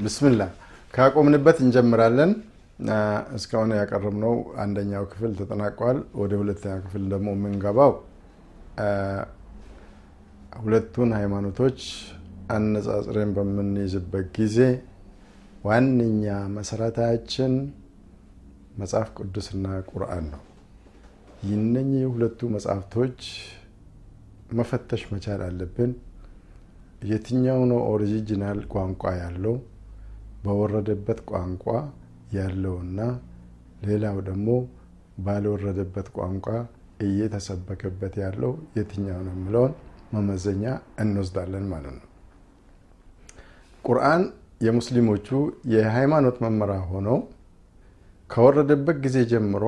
ብስምላ ካቆምንበት እንጀምራለን። እስካሁን ያቀረብነው አንደኛው ክፍል ተጠናቋል። ወደ ሁለተኛ ክፍል ደግሞ የምንገባው ሁለቱን ሃይማኖቶች አነጻጽረን በምንይዝበት ጊዜ ዋነኛ መሰረታችን መጽሐፍ ቅዱስና ቁርአን ነው። ይነኚህ ሁለቱ መጽሐፍቶች መፈተሽ መቻል አለብን። የትኛው ነው ኦሪጂናል ቋንቋ ያለው በወረደበት ቋንቋ ያለውና ሌላው ደግሞ ባልወረደበት ቋንቋ እየተሰበከበት ያለው የትኛው ነው የሚለውን መመዘኛ እንወስዳለን ማለት ነው። ቁርአን የሙስሊሞቹ የሃይማኖት መመሪያ ሆነው ከወረደበት ጊዜ ጀምሮ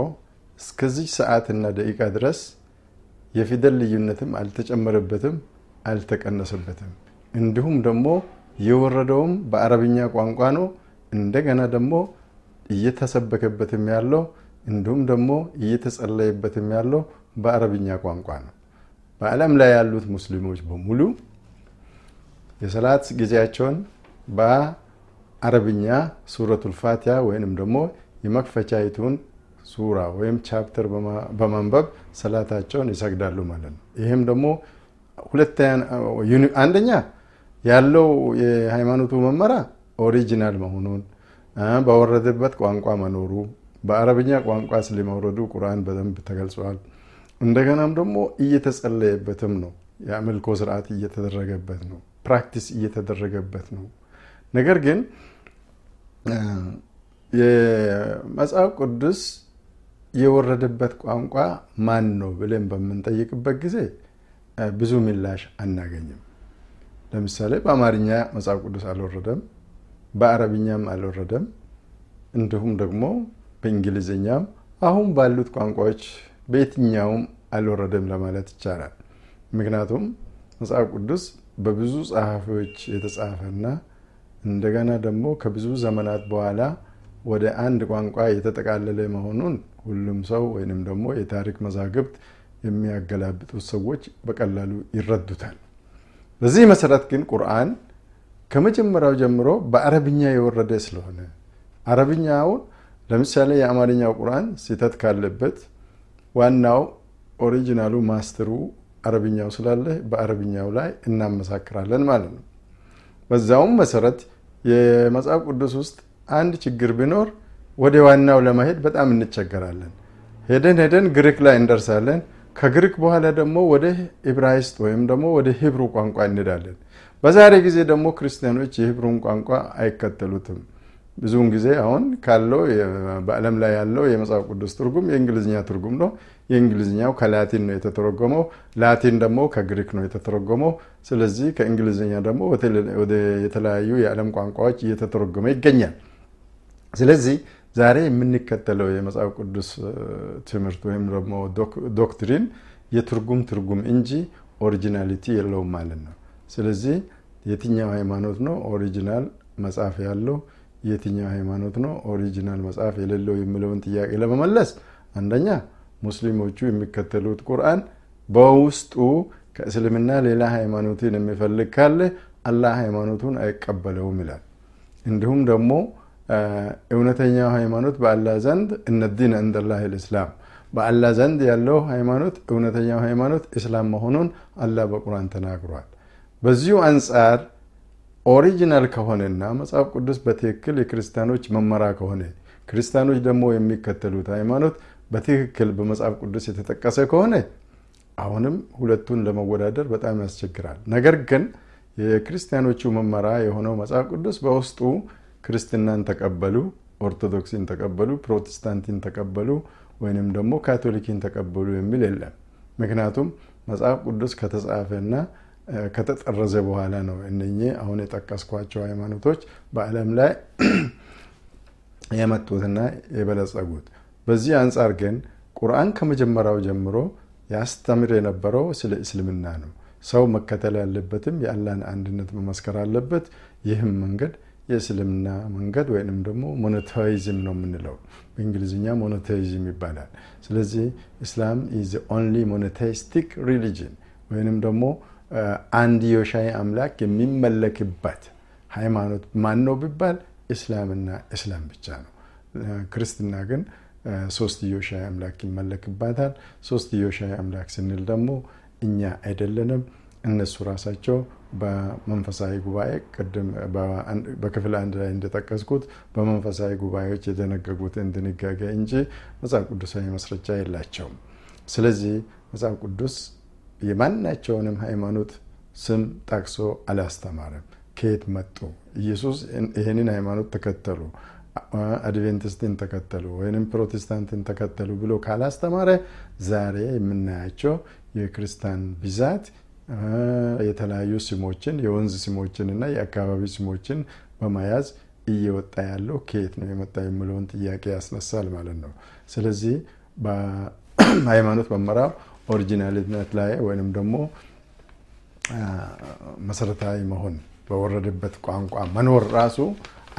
እስከዚህ ሰዓትና ደቂቃ ድረስ የፊደል ልዩነትም አልተጨመረበትም፣ አልተቀነሰበትም። እንዲሁም ደግሞ የወረደውም በአረብኛ ቋንቋ ነው። እንደገና ደግሞ እየተሰበከበትም ያለው እንዲሁም ደግሞ እየተጸለየበትም ያለው በአረብኛ ቋንቋ ነው። በዓለም ላይ ያሉት ሙስሊሞች በሙሉ የሰላት ጊዜያቸውን በአረብኛ ሱረቱል ፋቲሃ ወይንም ደግሞ የመክፈቻይቱን ሱራ ወይም chapter በማንበብ ሰላታቸውን ይሰግዳሉ ማለት ነው። ይህም ደግሞ አንደኛ ያለው የሃይማኖቱ መመሪያ original መሆኑን በወረደበት ቋንቋ መኖሩ በአረብኛ ቋንቋ ስለመውረዱ ቁርአን በደንብ ተገልጿል። እንደገናም ደግሞ እየተጸለየበትም ነው። የአምልኮ ስርዓት እየተደረገበት ነው። practice እየተደረገበት ነው። ነገር ግን የመጽሐፍ ቅዱስ የወረደበት ቋንቋ ማን ነው ብለን በምንጠይቅበት ጊዜ ብዙ ምላሽ አናገኝም። ለምሳሌ በአማርኛ መጽሐፍ ቅዱስ አልወረደም፣ በአረብኛም አልወረደም፣ እንዲሁም ደግሞ በእንግሊዝኛም አሁን ባሉት ቋንቋዎች በየትኛውም አልወረደም ለማለት ይቻላል። ምክንያቱም መጽሐፍ ቅዱስ በብዙ ጸሐፊዎች የተጻፈና እንደገና ደግሞ ከብዙ ዘመናት በኋላ ወደ አንድ ቋንቋ የተጠቃለለ መሆኑን ሁሉም ሰው ወይንም ደግሞ የታሪክ መዛግብት የሚያገላብጡት ሰዎች በቀላሉ ይረዱታል። በዚህ መሰረት ግን ቁርአን ከመጀመሪያው ጀምሮ በአረብኛ የወረደ ስለሆነ አረብኛውን ለምሳሌ የአማርኛው ቁርአን ስህተት ካለበት ዋናው original ኡ master ኡ አረብኛው ስላለ በአረብኛው ላይ እናመሳክራለን ማለት ነው። በዛውም መሰረት የመጽሐፍ ቅዱስ ውስጥ አንድ ችግር ቢኖር ወደ ዋናው ለመሄድ በጣም እንቸገራለን። ሄደን ሄደን ግሪክ ላይ እንደርሳለን። ከግሪክ በኋላ ደግሞ ወደ ኢብራይስጥ ወይም ደግሞ ወደ ሂብሩ ቋንቋ እንሄዳለን። በዛሬ ጊዜ ደግሞ ክርስቲያኖች የሂብሩን ቋንቋ አይከተሉትም። ብዙውን ጊዜ አሁን ካለው በዓለም ላይ ያለው የመጽሐፍ ቅዱስ ትርጉም የእንግሊዝኛ ትርጉም ነው። የእንግሊዝኛው ከላቲን ነው የተተረጎመው። ላቲን ደግሞ ከግሪክ ነው የተተረጎመው። ስለዚህ ከእንግሊዝኛ ደግሞ ወደ የተለያዩ የዓለም ቋንቋዎች እየተተረጎመ ይገኛል። ስለዚህ ዛሬ የምንከተለው የመጽሐፍ ቅዱስ ትምህርት ወይም ደግሞ doctrine የትርጉም ትርጉም እንጂ originality የለውም ማለት ነው። ስለዚህ የትኛው ሃይማኖት ነው original መጽሐፍ ያለው የትኛው ሃይማኖት ነው original መጽሐፍ የሌለው የሚለውን ጥያቄ ለመመለስ አንደኛ ሙስሊሞቹ የሚከተሉት ቁርአን በውስጡ ከእስልምና ሌላ ሃይማኖትን የሚፈልግ ካለ አላህ ሃይማኖቱን አይቀበለውም ይላል። እንዲሁም ደግሞ እውነተኛው ሃይማኖት በአላህ ዘንድ እነዲን እንደላህ ልእስላም በአላህ ዘንድ ያለው ሃይማኖት እውነተኛው ሃይማኖት እስላም መሆኑን አላህ በቁርአን ተናግሯል። በዚሁ አንጻር ኦሪጂናል ከሆነና መጽሐፍ ቅዱስ በትክክል የክርስቲያኖች መመሪያ ከሆነ ክርስቲያኖች ደግሞ የሚከተሉት ሃይማኖት በትክክል በመጽሐፍ ቅዱስ የተጠቀሰ ከሆነ አሁንም ሁለቱን ለመወዳደር በጣም ያስቸግራል። ነገር ግን የክርስቲያኖቹ መመሪያ የሆነው መጽሐፍ ቅዱስ በውስጡ ክርስትናን ተቀበሉ፣ ኦርቶዶክሲን ተቀበሉ፣ ፕሮቴስታንቲን ተቀበሉ ወይንም ደግሞ ካቶሊኪን ተቀበሉ የሚል የለም። ምክንያቱም መጽሐፍ ቅዱስ ከተጻፈና ከተጠረዘ በኋላ ነው እነኚህ አሁን የጠቀስኳቸው ሃይማኖቶች በዓለም ላይ የመጡትና የበለጸጉት። በዚህ አንጻር ግን ቁርአን ከመጀመሪያው ጀምሮ ያስተምር የነበረው ስለ እስልምና ነው። ሰው መከተል ያለበትም የአላህን አንድነት መመስከር አለበት። ይህም መንገድ የእስልምና መንገድ ወይንም ደግሞ monotheism ነው የምንለው በእንግሊዝኛ monotheism ይባላል። ስለዚህ Islam is only monotheistic religion ወይንም ደግሞ አንድ የሻይ አምላክ የሚመለክበት ሃይማኖት ማን ነው ቢባል እስላምና እስላም ብቻ ነው። ክርስትና ግን ሶስትዮሻዊ አምላክ ይመለክባታል። ሶስትዮሻዊ አምላክ ስንል ደግሞ እኛ አይደለንም እነሱ ራሳቸው በመንፈሳዊ ጉባኤ ቅድም በክፍል አንድ ላይ እንደጠቀስኩት በመንፈሳዊ ጉባኤዎች የደነገጉትን ድንጋጌ እንጂ መጽሐፍ ቅዱሳዊ መስረጃ የላቸውም። ስለዚህ መጽሐፍ ቅዱስ የማናቸውንም ሃይማኖት ስም ጠቅሶ አላስተማረም። ከየት መጡ? ኢየሱስ ይህንን ሃይማኖት ተከተሉ፣ አድቬንቲስትን ተከተሉ ወይም ፕሮቴስታንትን ተከተሉ ብሎ ካላስተማረ ዛሬ የምናያቸው የክርስቲያን ብዛት የተለያዩ ስሞችን የወንዝ ስሞችን እና የአካባቢ ስሞችን በመያዝ እየወጣ ያለው ከየት ነው የመጣ የሚለውን ጥያቄ ያስነሳል ማለት ነው። ስለዚህ በሃይማኖት መመሪያው ኦሪጂናልነት ላይ ወይም ደግሞ መሰረታዊ መሆን በወረደበት ቋንቋ መኖር ራሱ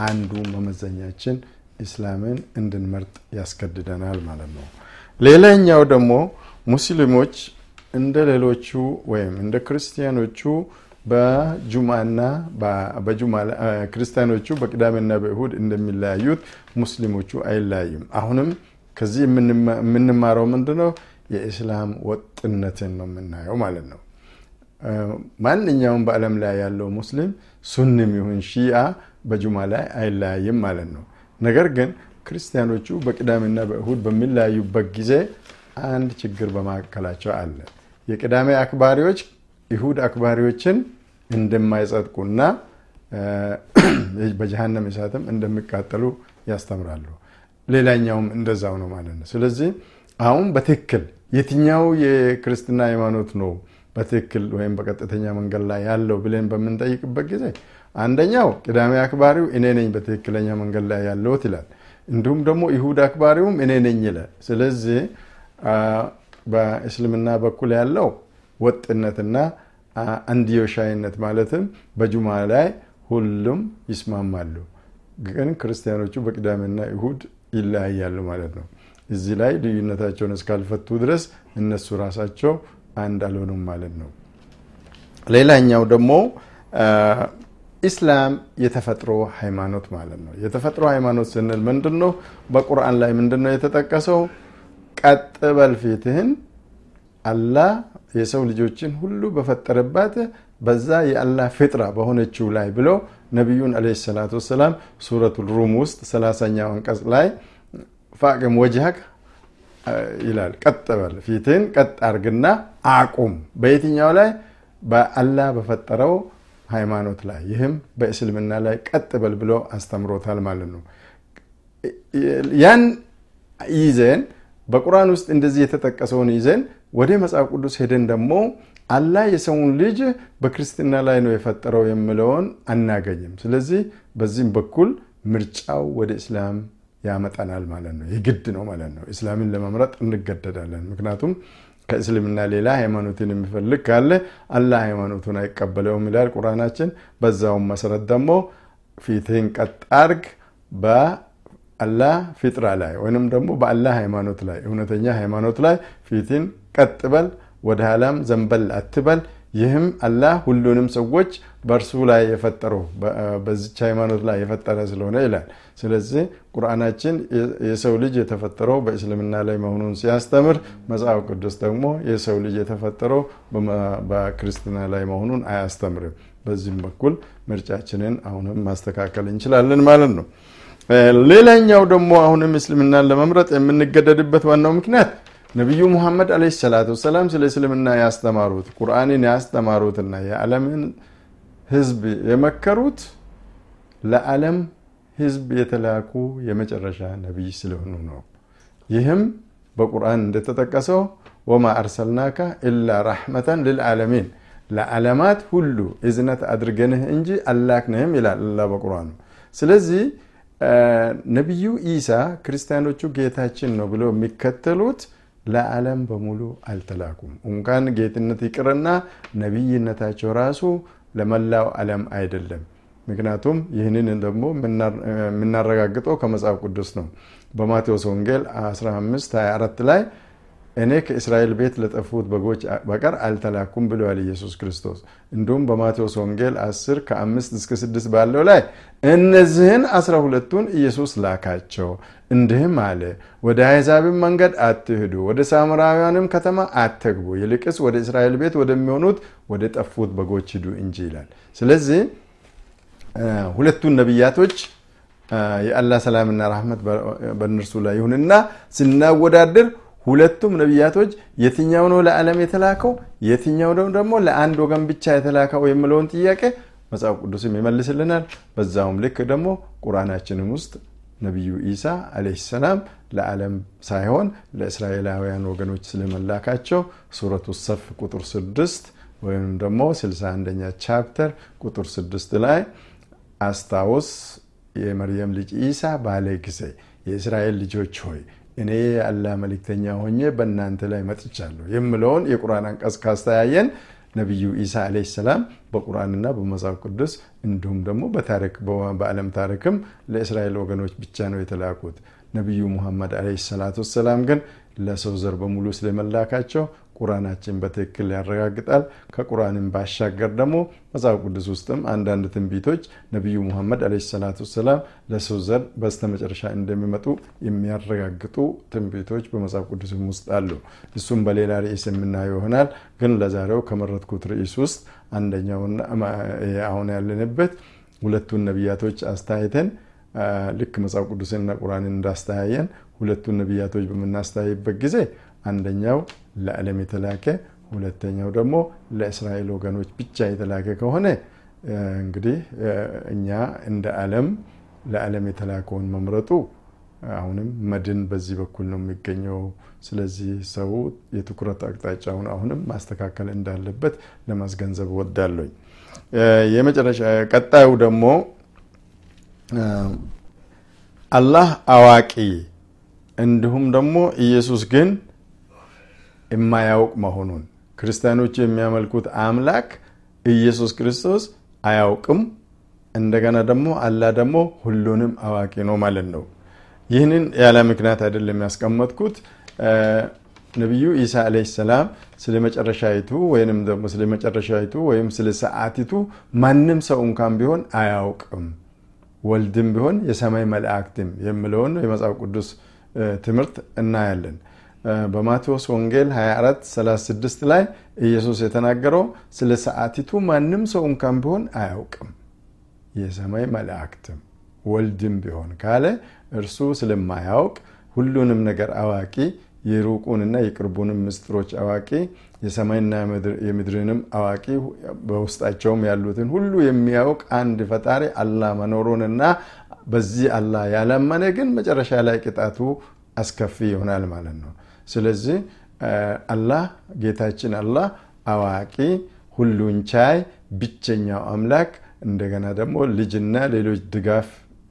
አንዱ መመዘኛችን እስላምን እንድንመርጥ ያስገድደናል ማለት ነው። ሌላኛው ደግሞ ሙስሊሞች እንደ ሌሎቹ ወይም እንደ ክርስቲያኖቹ በጁማና ክርስቲያኖቹ በቅዳሜና በእሁድ እንደሚለያዩት ሙስሊሞቹ አይለያዩም። አሁንም ከዚህ የምንማረው ምንድነው? የኢስላም ወጥነትን ነው የምናየው ማለት ነው። ማንኛውም በዓለም ላይ ያለው ሙስሊም ሱንም ይሁን ሺአ በጁማ ላይ አይለያይም ማለት ነው። ነገር ግን ክርስቲያኖቹ በቅዳሜና በእሁድ በሚለያዩበት ጊዜ አንድ ችግር በመካከላቸው አለ። የቅዳሜ አክባሪዎች ይሁድ አክባሪዎችን እንደማይጸድቁና በጀሃነም እሳትም እንደሚቃጠሉ ያስተምራሉ። ሌላኛውም እንደዛው ነው ማለት ነው። ስለዚህ አሁን በትክክል የትኛው የክርስትና ሃይማኖት ነው በትክክል ወይም በቀጥተኛ መንገድ ላይ ያለው ብለን በምንጠይቅበት ጊዜ አንደኛው ቅዳሜ አክባሪው እኔ ነኝ በትክክለኛ መንገድ ላይ ያለሁት ይላል። እንዲሁም ደግሞ ይሁድ አክባሪውም እኔ ነኝ ይላል። ስለዚህ በእስልምና በኩል ያለው ወጥነትና አንድዮሻይነት ማለትም በጁማ ላይ ሁሉም ይስማማሉ፣ ግን ክርስቲያኖቹ በቅዳሜና ይሁድ ይለያያሉ ማለት ነው። እዚህ ላይ ልዩነታቸውን እስካልፈቱ ድረስ እነሱ ራሳቸው አንድ አልሆኑም ማለት ነው። ሌላኛው ደግሞ ኢስላም የተፈጥሮ ሃይማኖት ማለት ነው። የተፈጥሮ ሃይማኖት ስንል ምንድን ነው? በቁርአን ላይ ምንድን ነው የተጠቀሰው? ቀጥ በል ፊትህን አላህ የሰው ልጆችን ሁሉ በፈጠረባት በዛ የአላህ فطرة በሆነችው ላይ ብሎ ነቢዩን عليه الصلاة والسلام سورة الروم ውስጥ ሰላሳኛው አንቀጽ ላይ فأقم وجهك ይላል። ቀጥ ፊትህን ቀጥ አርግና አቁም። በየትኛው ላይ? በአላህ በፈጠረው ሃይማኖት ላይ ይህም በእስልምና ላይ ቀጥ በል ብሎ አስተምሮታል ማለት ነው። ያን ይዘን በቁርአን ውስጥ እንደዚህ የተጠቀሰውን ይዘን ወደ መጽሐፍ ቅዱስ ሄደን ደግሞ አላህ የሰውን ልጅ በክርስትና ላይ ነው የፈጠረው የሚለውን አናገኝም። ስለዚህ በዚህም በኩል ምርጫው ወደ እስላም ያመጠናል ማለት ነው። የግድ ነው ማለት ነው። እስላምን ለመምረጥ እንገደዳለን። ምክንያቱም ከእስልምና ሌላ ሃይማኖትን የሚፈልግ ካለ አላህ ሃይማኖቱን አይቀበለውም ይላል ቁርአናችን። በዛውም መሰረት ደግሞ ፊትህን ቀጥ አርግ በአላህ ፊጥራ ላይ ወይንም ደግሞ በአላህ ሃይማኖት ላይ እውነተኛ ሃይማኖት ላይ ፊትን ቀጥ በል፣ ወደ ኋላም ዘንበል አትበል። ይህም አላህ ሁሉንም ሰዎች በእርሱ ላይ የፈጠረው በዚች ሃይማኖት ላይ የፈጠረ ስለሆነ ይላል። ስለዚህ ቁርአናችን የሰው ልጅ የተፈጠረው በእስልምና ላይ መሆኑን ሲያስተምር፣ መጽሐፍ ቅዱስ ደግሞ የሰው ልጅ የተፈጠረው በክርስትና ላይ መሆኑን አያስተምርም። በዚህም በኩል ምርጫችንን አሁንም ማስተካከል እንችላለን ማለት ነው። ሌላኛው ደግሞ አሁንም እስልምናን ለመምረጥ የምንገደድበት ዋናው ምክንያት ነቢዩ ሙሐመድ ዓለይሂ ሰላቱ ወሰላም ስለ እስልምና ያስተማሩት ቁርአንን ያስተማሩትና የዓለምን ሕዝብ የመከሩት ለዓለም ሕዝብ የተላኩ የመጨረሻ ነቢይ ስለሆኑ ነው። ይህም በቁርአን እንደተጠቀሰው ወማ አርሰልናካ ኢላ ራሕመተን ልልዓለሚን ለዓለማት ሁሉ እዝነት አድርገንህ እንጂ አላክንህም ይላል አላህ በቁርአኑ። ስለዚህ ነቢዩ ኢሳ ክርስቲያኖቹ ጌታችን ነው ብለው የሚከተሉት ለዓለም በሙሉ አልተላኩም። እንኳን ጌትነት ይቅርና ነቢይነታቸው ራሱ ለመላው ዓለም አይደለም። ምክንያቱም ይህንን ደግሞ የምናረጋግጠው ከመጽሐፍ ቅዱስ ነው። በማቴዎስ ወንጌል 15 24 ላይ እኔ ከእስራኤል ቤት ለጠፉት በጎች በቀር አልተላኩም ብለዋል ኢየሱስ ክርስቶስ። እንዲሁም በማቴዎስ ወንጌል 10 ከ5 እስከ 6 ባለው ላይ እነዚህን አስራ ሁለቱን ኢየሱስ ላካቸው፣ እንዲህም አለ ወደ አሕዛብም መንገድ አትሂዱ፣ ወደ ሳምራውያንም ከተማ አትግቡ፣ ይልቅስ ወደ እስራኤል ቤት ወደሚሆኑት ወደ ጠፉት በጎች ሂዱ እንጂ ይላል። ስለዚህ ሁለቱን ነቢያቶች የአላህ ሰላምና ረህመት በእነርሱ ላይ ይሁንና ስናወዳድር ሁለቱም ነቢያቶች የትኛው ነው ለዓለም የተላከው የትኛው ደግሞ ለአንድ ወገን ብቻ የተላከው የሚለውን ጥያቄ መጽሐፍ ቅዱስም ይመልስልናል። በዛውም ልክ ደግሞ ቁርአናችንም ውስጥ ነቢዩ ኢሳ አለይሂ ሰላም ለዓለም ሳይሆን ለእስራኤላውያን ወገኖች ስለመላካቸው ሱረቱ ሰፍ ቁጥር ስድስት ወይም ደግሞ 61ኛ ቻፕተር ቁጥር ስድስት ላይ አስታውስ የመርየም ልጅ ኢሳ ባለ ጊዜ የእስራኤል ልጆች ሆይ እኔ የአላህ መልእክተኛ ሆኜ በእናንተ ላይ መጥቻለሁ የምለውን የቁርአን አንቀጽ ካስተያየን ነቢዩ ኢሳ አለይሂ ሰላም በቁርአንና በመጽሐፍ ቅዱስ እንዲሁም ደግሞ በዓለም ታሪክም ለእስራኤል ወገኖች ብቻ ነው የተላኩት። ነቢዩ ሙሐመድ አለይሂ ሰላቱ ወሰላም ግን ለሰው ዘር በሙሉ ስለመላካቸው ቁርአናችን በትክክል ያረጋግጣል። ከቁርአንም ባሻገር ደግሞ መጽሐፍ ቅዱስ ውስጥም አንዳንድ ትንቢቶች ነቢዩ ሙሐመድ አለይሂ ሰላቱ ወሰላም ለሰው ዘር በስተመጨረሻ እንደሚመጡ የሚያረጋግጡ ትንቢቶች በመጽሐፍ ቅዱስም ውስጥ አሉ። እሱም በሌላ ርዕስ የምናየው ይሆናል። ግን ለዛሬው ከመረጥኩት ርዕስ ውስጥ አንደኛውና አሁን ያለንበት ሁለቱን ነቢያቶች አስተያየተን ልክ መጽሐፍ ቅዱስንና ቁርአንን እንዳስተያየን ሁለቱን ነቢያቶች በምናስተያይበት ጊዜ አንደኛው ለዓለም የተላከ ሁለተኛው ደግሞ ለእስራኤል ወገኖች ብቻ የተላከ ከሆነ እንግዲህ እኛ እንደ ዓለም ለዓለም የተላከውን መምረጡ አሁንም መድን በዚህ በኩል ነው የሚገኘው። ስለዚህ ሰው የትኩረት አቅጣጫውን አሁንም ማስተካከል እንዳለበት ለማስገንዘብ እወዳለሁ። የመጨረሻ ቀጣዩ ደግሞ አላህ አዋቂ እንዲሁም ደግሞ ኢየሱስ ግን የማያውቅ መሆኑን ክርስቲያኖች የሚያመልኩት አምላክ ኢየሱስ ክርስቶስ አያውቅም። እንደገና ደግሞ አላህ ደግሞ ሁሉንም አዋቂ ነው ማለት ነው። ይህንን ያለ ምክንያት አይደለም ያስቀመጥኩት። ነቢዩ ኢሳ ዓለይሂ ሰላም ስለ መጨረሻይቱ ወይም ደግሞ ስለ መጨረሻይቱ ወይም ስለ ሰዓቲቱ ማንም ሰው እንኳን ቢሆን አያውቅም፣ ወልድም ቢሆን የሰማይ መላእክትም የሚለውን የመጽሐፍ ቅዱስ ትምህርት እናያለን። በማቴዎስ ወንጌል 24 36 ላይ ኢየሱስ የተናገረው ስለ ሰዓቲቱ ማንም ሰው እንኳን ቢሆን አያውቅም፣ የሰማይ መላእክትም ወልድም ቢሆን ካለ እርሱ ስለማያውቅ ሁሉንም ነገር አዋቂ የሩቁንና የቅርቡንም ምስጢሮች አዋቂ የሰማይና የምድርንም አዋቂ በውስጣቸውም ያሉትን ሁሉ የሚያውቅ አንድ ፈጣሪ አላህ መኖሩንና በዚህ አላህ ያላመነ ግን መጨረሻ ላይ ቅጣቱ አስከፊ ይሆናል ማለት ነው። ስለዚህ አላህ ጌታችን አላህ አዋቂ፣ ሁሉን ቻይ፣ ብቸኛው አምላክ እንደገና ደግሞ ልጅና ሌሎች ድጋፍ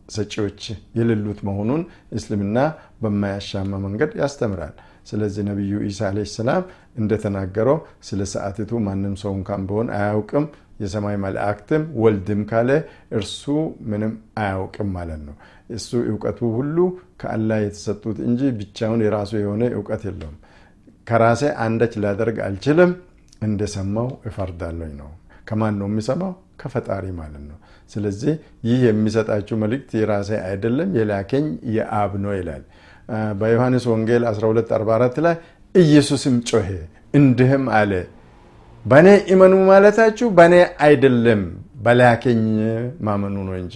ሰጪዎች የሌሉት መሆኑን እስልምና በማያሻማ መንገድ ያስተምራል። ስለዚህ ነቢዩ ኢሳ ዓለይሂ ሰላም እንደተናገረው ስለ ሰዓቲቱ ማንም ሰው እንኳን ቢሆን አያውቅም፣ የሰማይ መላእክትም ወልድም ካለ እርሱ ምንም አያውቅም ማለት ነው። እሱ እውቀቱ ሁሉ ከአላህ የተሰጡት እንጂ ብቻውን የራሱ የሆነ እውቀት የለውም። ከራሴ አንዳች ላደርግ አልችልም፣ እንደሰማው እፈርዳለኝ ነው። ከማን ነው የሚሰማው? ከፈጣሪ ማለት ነው። ስለዚህ ይህ የሚሰጣችሁ መልእክት የራሴ አይደለም የላከኝ የአብ ነው ይላል። በዮሐንስ ወንጌል 1244 ላይ ኢየሱስም ጮሄ እንዲህም አለ በእኔ እመኑ ማለታችሁ በእኔ አይደለም በላከኝ ማመኑ ነው እንጂ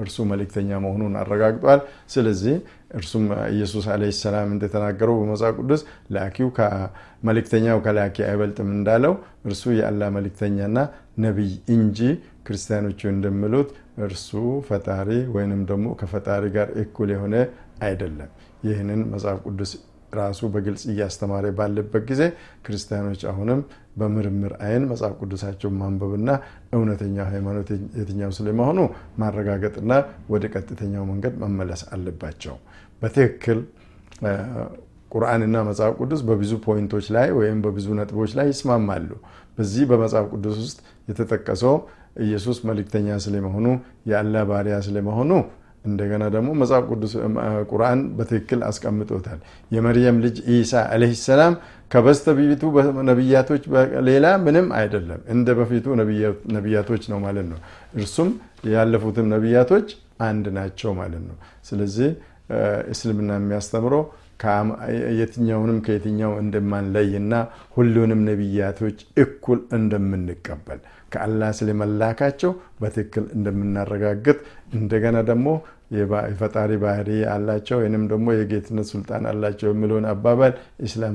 እርሱ መልእክተኛ መሆኑን አረጋግጧል። ስለዚህ እርሱም ኢየሱስ ዓለይሂ ሰላም እንደተናገረው በመጽሐፍ ቅዱስ ላኪው መልእክተኛው ከላኪ አይበልጥም እንዳለው እርሱ የአላህ መልእክተኛና ነቢይ እንጂ ክርስቲያኖቹ እንደሚሉት እርሱ ፈጣሪ ወይንም ደግሞ ከፈጣሪ ጋር እኩል የሆነ አይደለም። ይህንን መጽሐፍ ቅዱስ ራሱ በግልጽ እያስተማረ ባለበት ጊዜ ክርስቲያኖች አሁንም በምርምር አይን መጽሐፍ ቅዱሳቸውን ማንበብና እውነተኛ ሃይማኖት የትኛው ስለመሆኑ ማረጋገጥና ወደ ቀጥተኛው መንገድ መመለስ አለባቸው። በትክክል ቁርአንና መጽሐፍ ቅዱስ በብዙ ፖይንቶች ላይ ወይም በብዙ ነጥቦች ላይ ይስማማሉ። በዚህ በመጽሐፍ ቅዱስ ውስጥ የተጠቀሰው ኢየሱስ መልእክተኛ ስለመሆኑ የአላህ ባሪያ ስለመሆኑ እንደገና ደግሞ መጽሐፍ ቅዱስ ቁርአን በትክክል አስቀምጦታል። የመርየም ልጅ ኢሳ ዓለይሂ ሰላም ከበስተ በፊቱ ነቢያቶች ሌላ ምንም አይደለም፣ እንደ በፊቱ ነቢያቶች ነው ማለት ነው። እርሱም ያለፉትም ነቢያቶች አንድ ናቸው ማለት ነው። ስለዚህ እስልምና የሚያስተምረው የትኛውንም ከየትኛው እንደማንለይና ሁሉንም ነቢያቶች እኩል እንደምንቀበል ከአላህ ስለመላካቸው በትክክል እንደምናረጋግጥ እንደገና ደግሞ የፈጣሪ ባህሪ አላቸው ወይንም ደግሞ የጌትነት ስልጣን አላቸው የሚለውን አባባል ኢስላም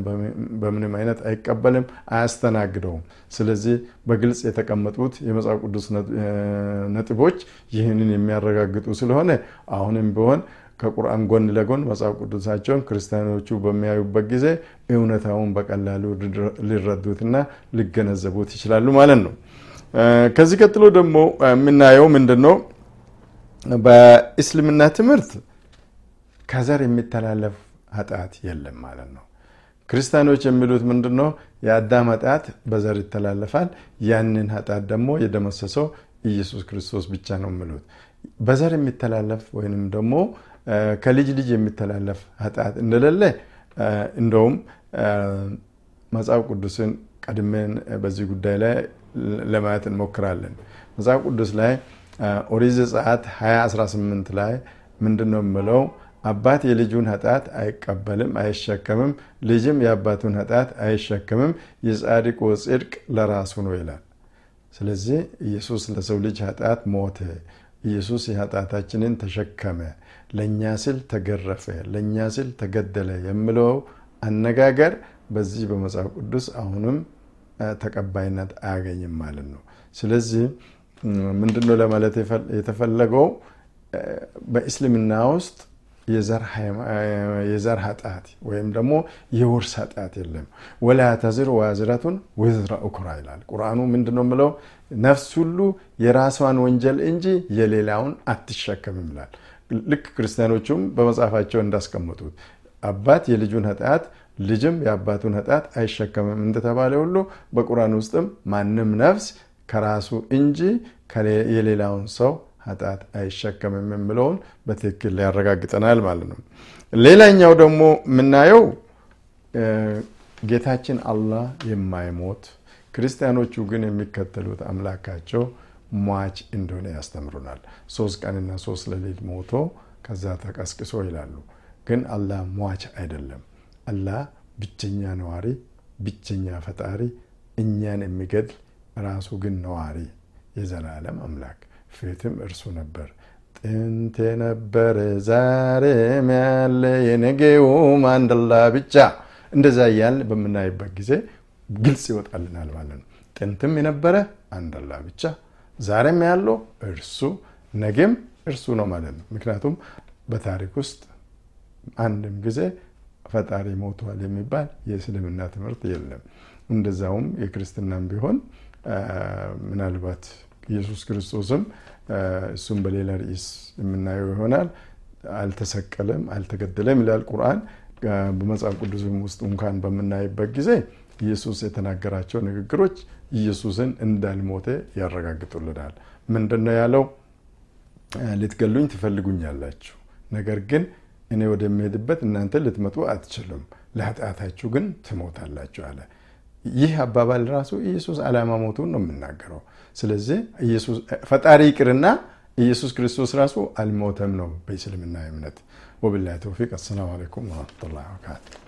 በምንም አይነት አይቀበልም፣ አያስተናግደውም። ስለዚህ በግልጽ የተቀመጡት የመጽሐፍ ቅዱስ ነጥቦች ይህንን የሚያረጋግጡ ስለሆነ አሁንም ቢሆን ከቁርአን ጎን ለጎን መጽሐፍ ቅዱሳቸውን ክርስቲያኖቹ በሚያዩበት ጊዜ እውነታውን በቀላሉ ሊረዱትና ሊገነዘቡት ይችላሉ ማለት ነው። ከዚህ ቀጥሎ ደግሞ የምናየው ምንድን ነው? በእስልምና ትምህርት ከዘር የሚተላለፍ ኃጢአት የለም ማለት ነው። ክርስቲያኖች የሚሉት ምንድን ነው? የአዳም ኃጢአት በዘር ይተላለፋል። ያንን ኃጢአት ደግሞ የደመሰሰው ኢየሱስ ክርስቶስ ብቻ ነው የሚሉት። በዘር የሚተላለፍ ወይንም ደግሞ ከልጅ ልጅ የሚተላለፍ ኃጢአት እንደሌለ እንደውም መጽሐፍ ቅዱስን ቀድሜን በዚህ ጉዳይ ላይ ለማየት እንሞክራለን። መጽሐፍ ቅዱስ ላይ ኦሪት ዘጸአት 2018 ላይ ምንድን ነው የምለው? አባት የልጁን ኃጢአት አይቀበልም አይሸከምም፣ ልጅም የአባቱን ኃጢአት አይሸከምም፣ የጻድቁ ጽድቅ ለራሱ ነው ይላል። ስለዚህ ኢየሱስ ለሰው ልጅ ኃጢአት ሞተ። ኢየሱስ የኃጢአታችንን ተሸከመ፣ ለእኛ ስል ተገረፈ፣ ለእኛ ስል ተገደለ የሚለው አነጋገር በዚህ በመጽሐፍ ቅዱስ አሁንም ተቀባይነት አያገኝም ማለት ነው። ስለዚህ ምንድነው ለማለት የተፈለገው? በእስልምና ውስጥ የዘር ኃጢአት ወይም ደግሞ የውርስ ኃጢአት የለም። ወላ ተዝር ዋዝረቱን ውዝረ ኡክራ ይላል ቁርአኑ። ምንድነው የምለው? ነፍስ ሁሉ የራሷን ወንጀል እንጂ የሌላውን አትሸከምም ይላል። ልክ ክርስቲያኖቹም በመጽሐፋቸው እንዳስቀመጡት አባት የልጁን ኃጢአት ልጅም የአባቱን ኃጢአት አይሸከምም እንደተባለ ሁሉ በቁርአን ውስጥም ማንም ነፍስ ከራሱ እንጂ የሌላውን ሰው ኃጢአት አይሸከምም የሚለውን በትክክል ያረጋግጠናል ማለት ነው። ሌላኛው ደግሞ የምናየው ጌታችን አላህ የማይሞት ክርስቲያኖቹ ግን የሚከተሉት አምላካቸው ሟች እንደሆነ ያስተምሩናል። ሶስት ቀንና ሶስት ሌሊት ሞቶ ከዛ ተቀስቅሶ ይላሉ። ግን አላህ ሟች አይደለም። አላህ ብቸኛ ነዋሪ፣ ብቸኛ ፈጣሪ፣ እኛን የሚገድል ራሱ ግን ነዋሪ የዘላለም አምላክ ፊትም እርሱ ነበር፣ ጥንት የነበረ ዛሬም ያለ የነገውም አንድ ብቻ። እንደዛ እያልን በምናይበት ጊዜ ግልጽ ይወጣልናል ማለት ነው። ጥንትም የነበረ አንድ ብቻ፣ ዛሬም ያለው እርሱ፣ ነገም እርሱ ነው ማለት ነው። ምክንያቱም በታሪክ ውስጥ አንድም ጊዜ ፈጣሪ ሞቷል የሚባል የእስልምና ትምህርት የለም። እንደዛውም የክርስትናም ቢሆን ምናልባት ኢየሱስ ክርስቶስም እሱም በሌላ ርዕስ የምናየው ይሆናል አልተሰቀለም፣ አልተገደለም ይላል ቁርአን። በመጽሐፍ ቅዱስም ውስጥ እንኳን በምናይበት ጊዜ ኢየሱስ የተናገራቸው ንግግሮች ኢየሱስን እንዳልሞተ ያረጋግጡልናል። ምንድን ነው ያለው? ልትገሉኝ ትፈልጉኛላችሁ፣ ነገር ግን እኔ ወደሚሄድበት እናንተ ልትመጡ አትችሉም፣ ለኃጢአታችሁ ግን ትሞታላችሁ አለ። ይህ አባባል ራሱ ኢየሱስ ዓላማ ሞቱን ነው የምናገረው። ስለዚህ ፈጣሪ ይቅርና ኢየሱስ ክርስቶስ ራሱ አልሞተም ነው በእስልምና እምነት። ወቢላሂ ተውፊቅ። አሰላሙ አለይኩም ወረሕመቱላሂ ወበረካቱህ።